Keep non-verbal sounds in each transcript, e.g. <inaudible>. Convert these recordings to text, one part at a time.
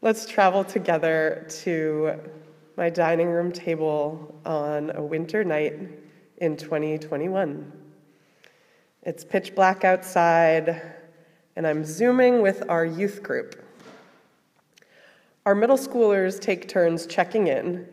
Let's travel together to my dining room table on a winter night in 2021. It's pitch black outside, and I'm Zooming with our youth group. Our middle schoolers take turns checking in,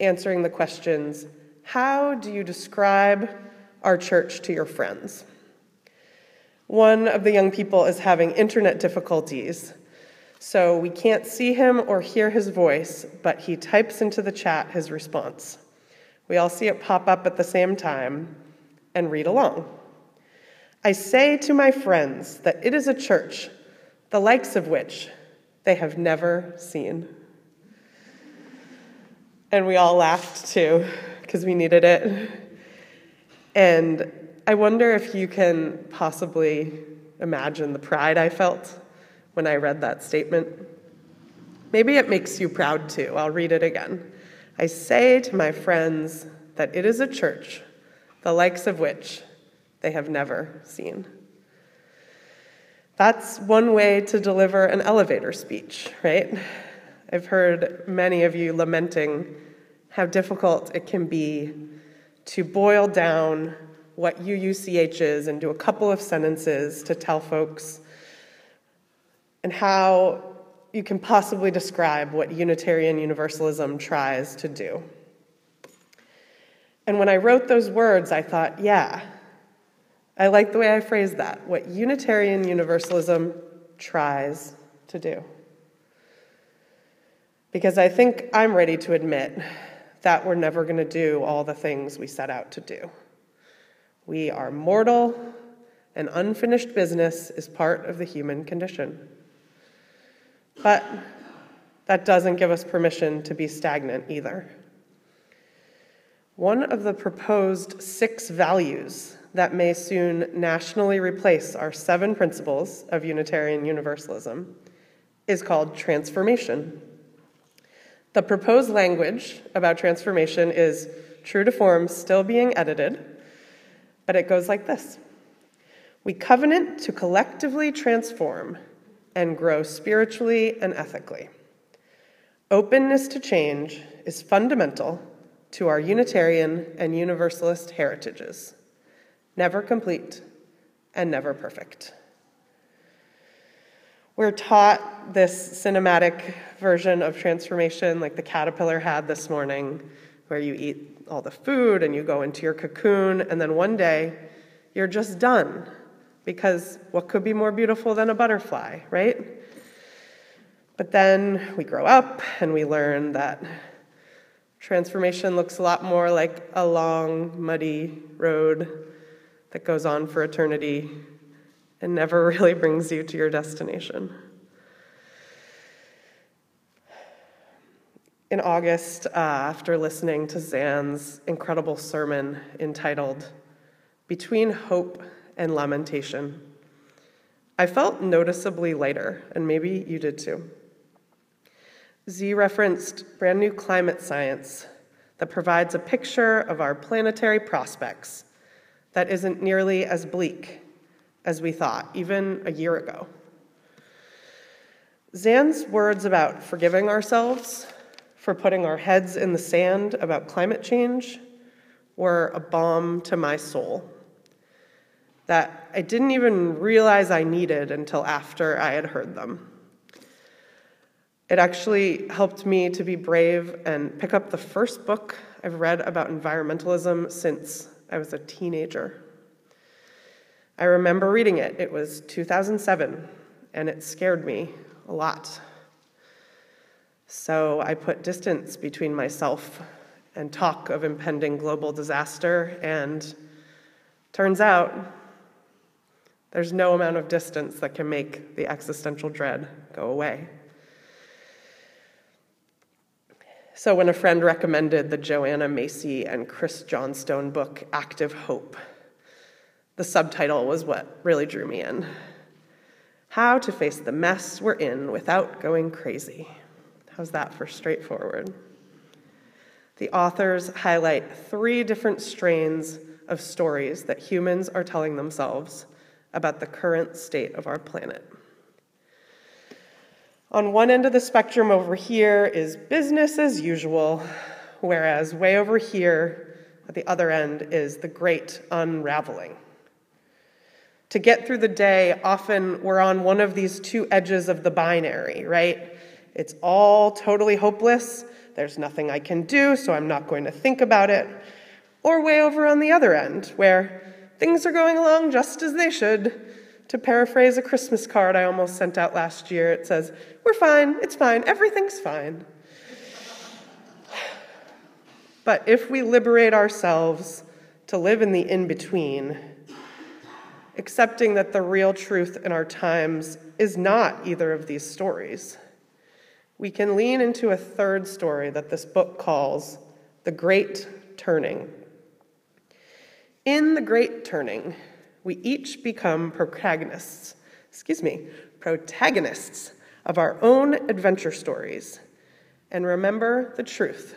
answering the questions How do you describe our church to your friends? One of the young people is having internet difficulties, so we can't see him or hear his voice, but he types into the chat his response. We all see it pop up at the same time and read along. I say to my friends that it is a church, the likes of which they have never seen. And we all laughed too, because we needed it. And I wonder if you can possibly imagine the pride I felt when I read that statement. Maybe it makes you proud too. I'll read it again. I say to my friends that it is a church, the likes of which they have never seen. That's one way to deliver an elevator speech, right? I've heard many of you lamenting how difficult it can be to boil down what UUCH is into a couple of sentences to tell folks, and how you can possibly describe what Unitarian Universalism tries to do. And when I wrote those words, I thought, yeah, I like the way I phrased that, what Unitarian Universalism tries to do. Because I think I'm ready to admit that we're never going to do all the things we set out to do. We are mortal, and unfinished business is part of the human condition. But that doesn't give us permission to be stagnant either. One of the proposed six values that may soon nationally replace our seven principles of Unitarian Universalism is called transformation. The proposed language about transformation is true to form, still being edited, but it goes like this We covenant to collectively transform and grow spiritually and ethically. Openness to change is fundamental to our Unitarian and Universalist heritages never complete and never perfect. We're taught this cinematic version of transformation, like the caterpillar had this morning, where you eat all the food and you go into your cocoon, and then one day you're just done. Because what could be more beautiful than a butterfly, right? But then we grow up and we learn that transformation looks a lot more like a long, muddy road that goes on for eternity and never <laughs> really brings you to your destination. In August, uh, after listening to Zan's incredible sermon entitled Between Hope and Lamentation, I felt noticeably lighter, and maybe you did too. Z referenced brand new climate science that provides a picture of our planetary prospects that isn't nearly as bleak as we thought, even a year ago. Zan's words about forgiving ourselves for putting our heads in the sand about climate change were a balm to my soul that I didn't even realize I needed until after I had heard them. It actually helped me to be brave and pick up the first book I've read about environmentalism since I was a teenager. I remember reading it. It was 2007, and it scared me a lot. So I put distance between myself and talk of impending global disaster, and turns out there's no amount of distance that can make the existential dread go away. So, when a friend recommended the Joanna Macy and Chris Johnstone book, Active Hope, the subtitle was what really drew me in How to Face the Mess We're In Without Going Crazy. How's that for straightforward? The authors highlight three different strains of stories that humans are telling themselves about the current state of our planet. On one end of the spectrum over here is business as usual, whereas way over here at the other end is the great unraveling. To get through the day, often we're on one of these two edges of the binary, right? It's all totally hopeless. There's nothing I can do, so I'm not going to think about it. Or way over on the other end, where things are going along just as they should. To paraphrase a Christmas card I almost sent out last year, it says, We're fine, it's fine, everything's fine. But if we liberate ourselves to live in the in between, accepting that the real truth in our times is not either of these stories, we can lean into a third story that this book calls The Great Turning. In The Great Turning, we each become protagonists, excuse me, protagonists of our own adventure stories and remember the truth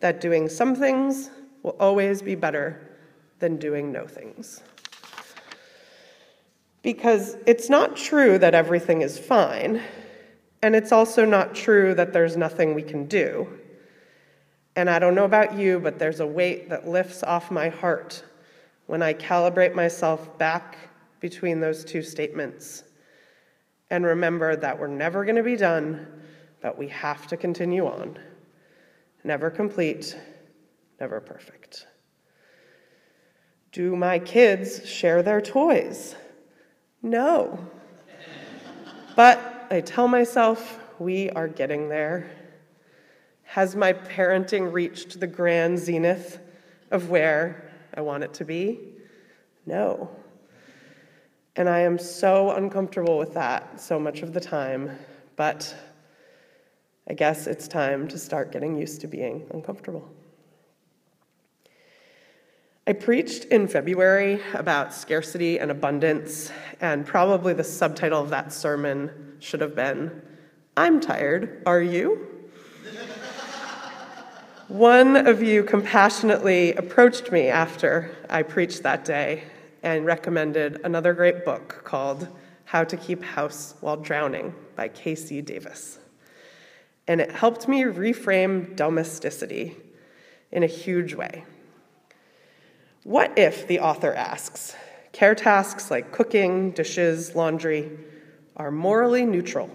that doing some things will always be better than doing no things. Because it's not true that everything is fine, and it's also not true that there's nothing we can do. And I don't know about you, but there's a weight that lifts off my heart when I calibrate myself back between those two statements and remember that we're never going to be done, but we have to continue on never complete, never perfect. Do my kids share their toys? No. But I tell myself, we are getting there. Has my parenting reached the grand zenith of where I want it to be? No. And I am so uncomfortable with that so much of the time, but I guess it's time to start getting used to being uncomfortable. I preached in February about scarcity and abundance, and probably the subtitle of that sermon should have been I'm tired, are you? One of you compassionately approached me after I preached that day and recommended another great book called How to Keep House While Drowning by KC Davis and it helped me reframe domesticity in a huge way. What if, the author asks, care tasks like cooking, dishes, laundry are morally neutral?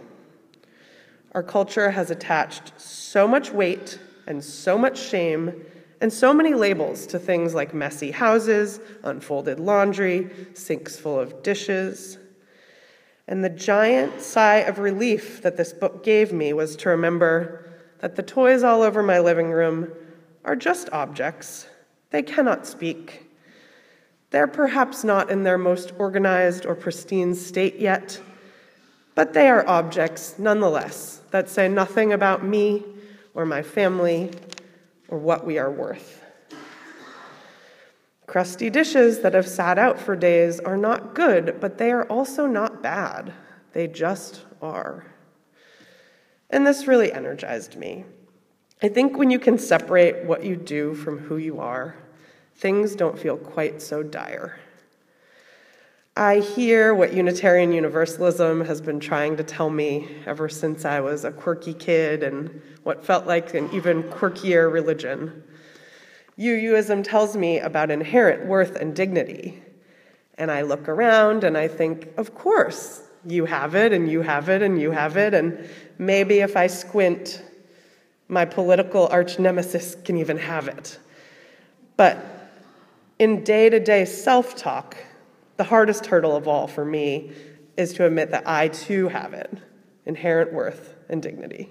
Our culture has attached so much weight and so much shame and so many labels to things like messy houses, unfolded laundry, sinks full of dishes. And the giant sigh of relief that this book gave me was to remember that the toys all over my living room are just objects. They cannot speak. They're perhaps not in their most organized or pristine state yet, but they are objects nonetheless that say nothing about me or my family or what we are worth. Crusty dishes that have sat out for days are not good, but they are also not bad. They just are. And this really energized me. I think when you can separate what you do from who you are, things don't feel quite so dire. I hear what Unitarian Universalism has been trying to tell me ever since I was a quirky kid and what felt like an even quirkier religion. UUism tells me about inherent worth and dignity. And I look around and I think, of course, you have it, and you have it, and you have it. And maybe if I squint, my political arch nemesis can even have it. But in day to day self talk, the hardest hurdle of all for me is to admit that I too have it inherent worth and dignity.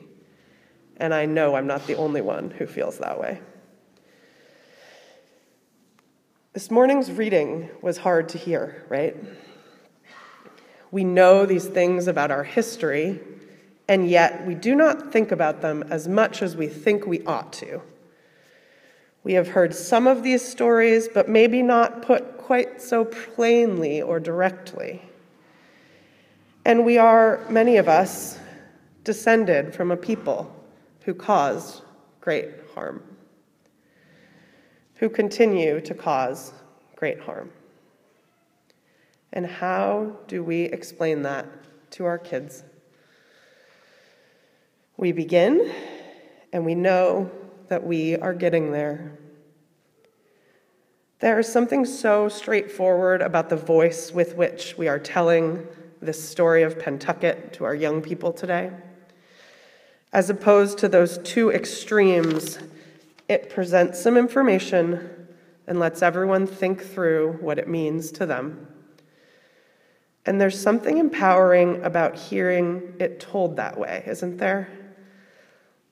And I know I'm not the only one who feels that way. This morning's reading was hard to hear, right? We know these things about our history, and yet we do not think about them as much as we think we ought to. We have heard some of these stories, but maybe not put quite so plainly or directly. And we are, many of us, descended from a people who caused great harm who continue to cause great harm. And how do we explain that to our kids? We begin, and we know that we are getting there. There is something so straightforward about the voice with which we are telling this story of Pentucket to our young people today. As opposed to those two extremes, it presents some information and lets everyone think through what it means to them. And there's something empowering about hearing it told that way, isn't there?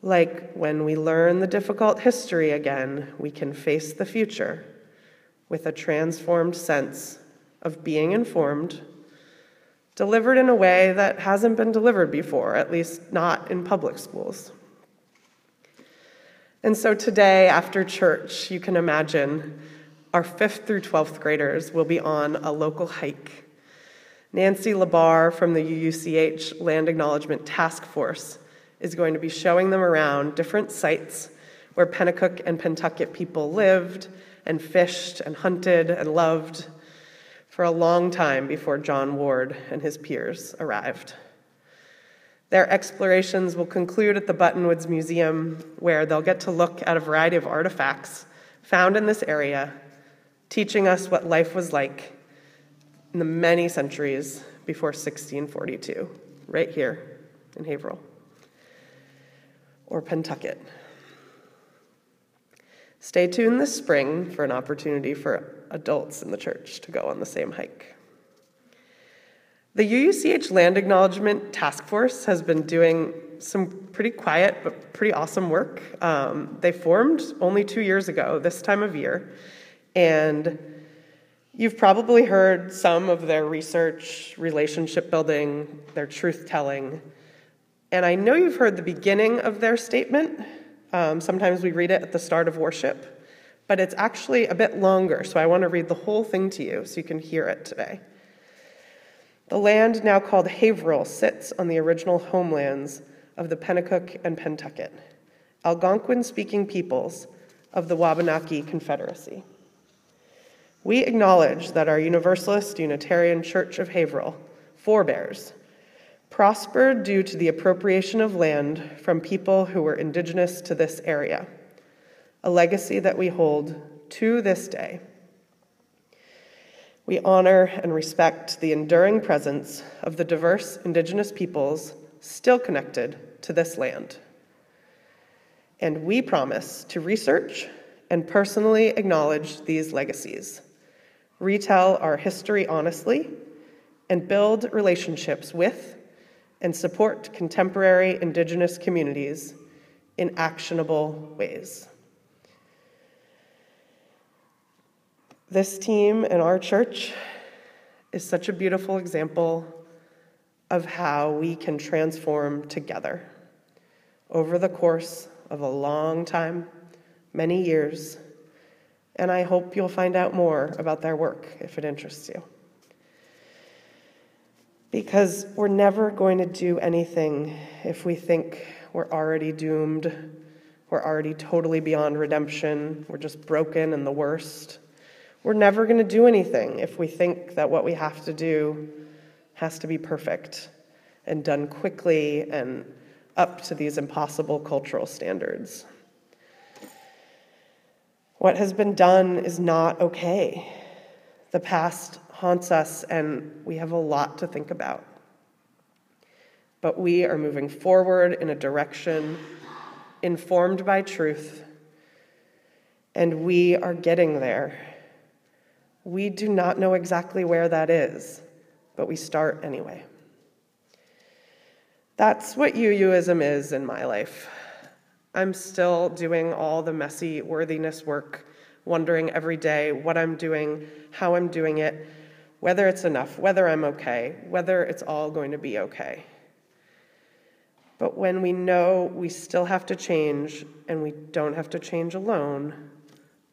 Like when we learn the difficult history again, we can face the future with a transformed sense of being informed, delivered in a way that hasn't been delivered before, at least not in public schools. And so today, after church, you can imagine our fifth through 12th graders will be on a local hike. Nancy Labar from the UUCH Land Acknowledgement Task Force is going to be showing them around different sites where Pennacook and Pentucket people lived and fished and hunted and loved for a long time before John Ward and his peers arrived. Their explorations will conclude at the Buttonwoods Museum, where they'll get to look at a variety of artifacts found in this area, teaching us what life was like in the many centuries before 1642, right here in Haverhill or Pentucket. Stay tuned this spring for an opportunity for adults in the church to go on the same hike. The UUCH Land Acknowledgement Task Force has been doing some pretty quiet but pretty awesome work. Um, they formed only two years ago, this time of year, and you've probably heard some of their research, relationship building, their truth telling. And I know you've heard the beginning of their statement. Um, sometimes we read it at the start of worship, but it's actually a bit longer, so I want to read the whole thing to you so you can hear it today. The land now called Haverhill sits on the original homelands of the Pennacook and Pentucket, Algonquin speaking peoples of the Wabanaki Confederacy. We acknowledge that our Universalist Unitarian Church of Haverhill forebears prospered due to the appropriation of land from people who were indigenous to this area, a legacy that we hold to this day. We honor and respect the enduring presence of the diverse indigenous peoples still connected to this land. And we promise to research and personally acknowledge these legacies, retell our history honestly, and build relationships with and support contemporary Indigenous communities in actionable ways. This team in our church is such a beautiful example of how we can transform together over the course of a long time, many years, and I hope you'll find out more about their work if it interests you because we're never going to do anything if we think we're already doomed, we're already totally beyond redemption, we're just broken and the worst. We're never going to do anything if we think that what we have to do has to be perfect and done quickly and up to these impossible cultural standards. What has been done is not okay. The past haunts us, and we have a lot to think about. But we are moving forward in a direction informed by truth, and we are getting there. We do not know exactly where that is, but we start anyway. That's what UUism is in my life. I'm still doing all the messy worthiness work, wondering every day what I'm doing, how I'm doing it, whether it's enough, whether I'm okay, whether it's all going to be okay. But when we know we still have to change and we don't have to change alone,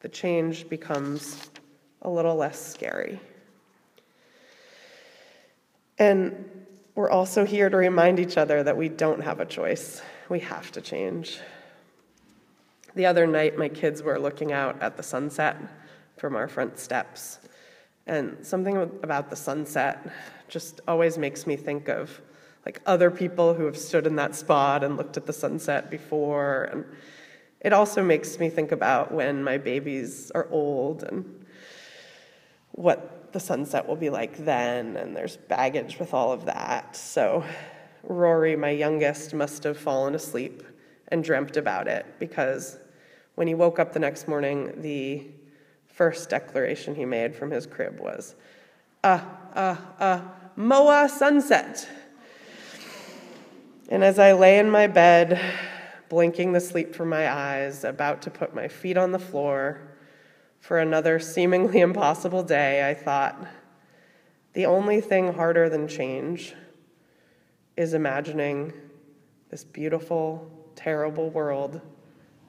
the change becomes a little less scary. And we're also here to remind each other that we don't have a choice. We have to change. The other night, my kids were looking out at the sunset from our front steps. And something about the sunset just always makes me think of like other people who have stood in that spot and looked at the sunset before. And it also makes me think about when my babies are old and what the sunset will be like then. And there's baggage with all of that. So Rory, my youngest, must have fallen asleep and dreamt about it because when he woke up the next morning, the first declaration he made from his crib was, uh, uh, uh, Moa sunset. And as I lay in my bed, blinking the sleep from my eyes, about to put my feet on the floor for another seemingly <laughs> impossible day, I thought, the only thing harder than change is imagining this beautiful, terrible world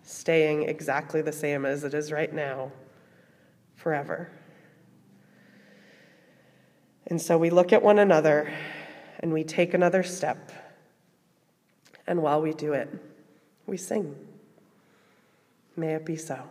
staying exactly the same as it is right now forever. And so we look at one another and we take another step. And while we do it, we sing. May it be so.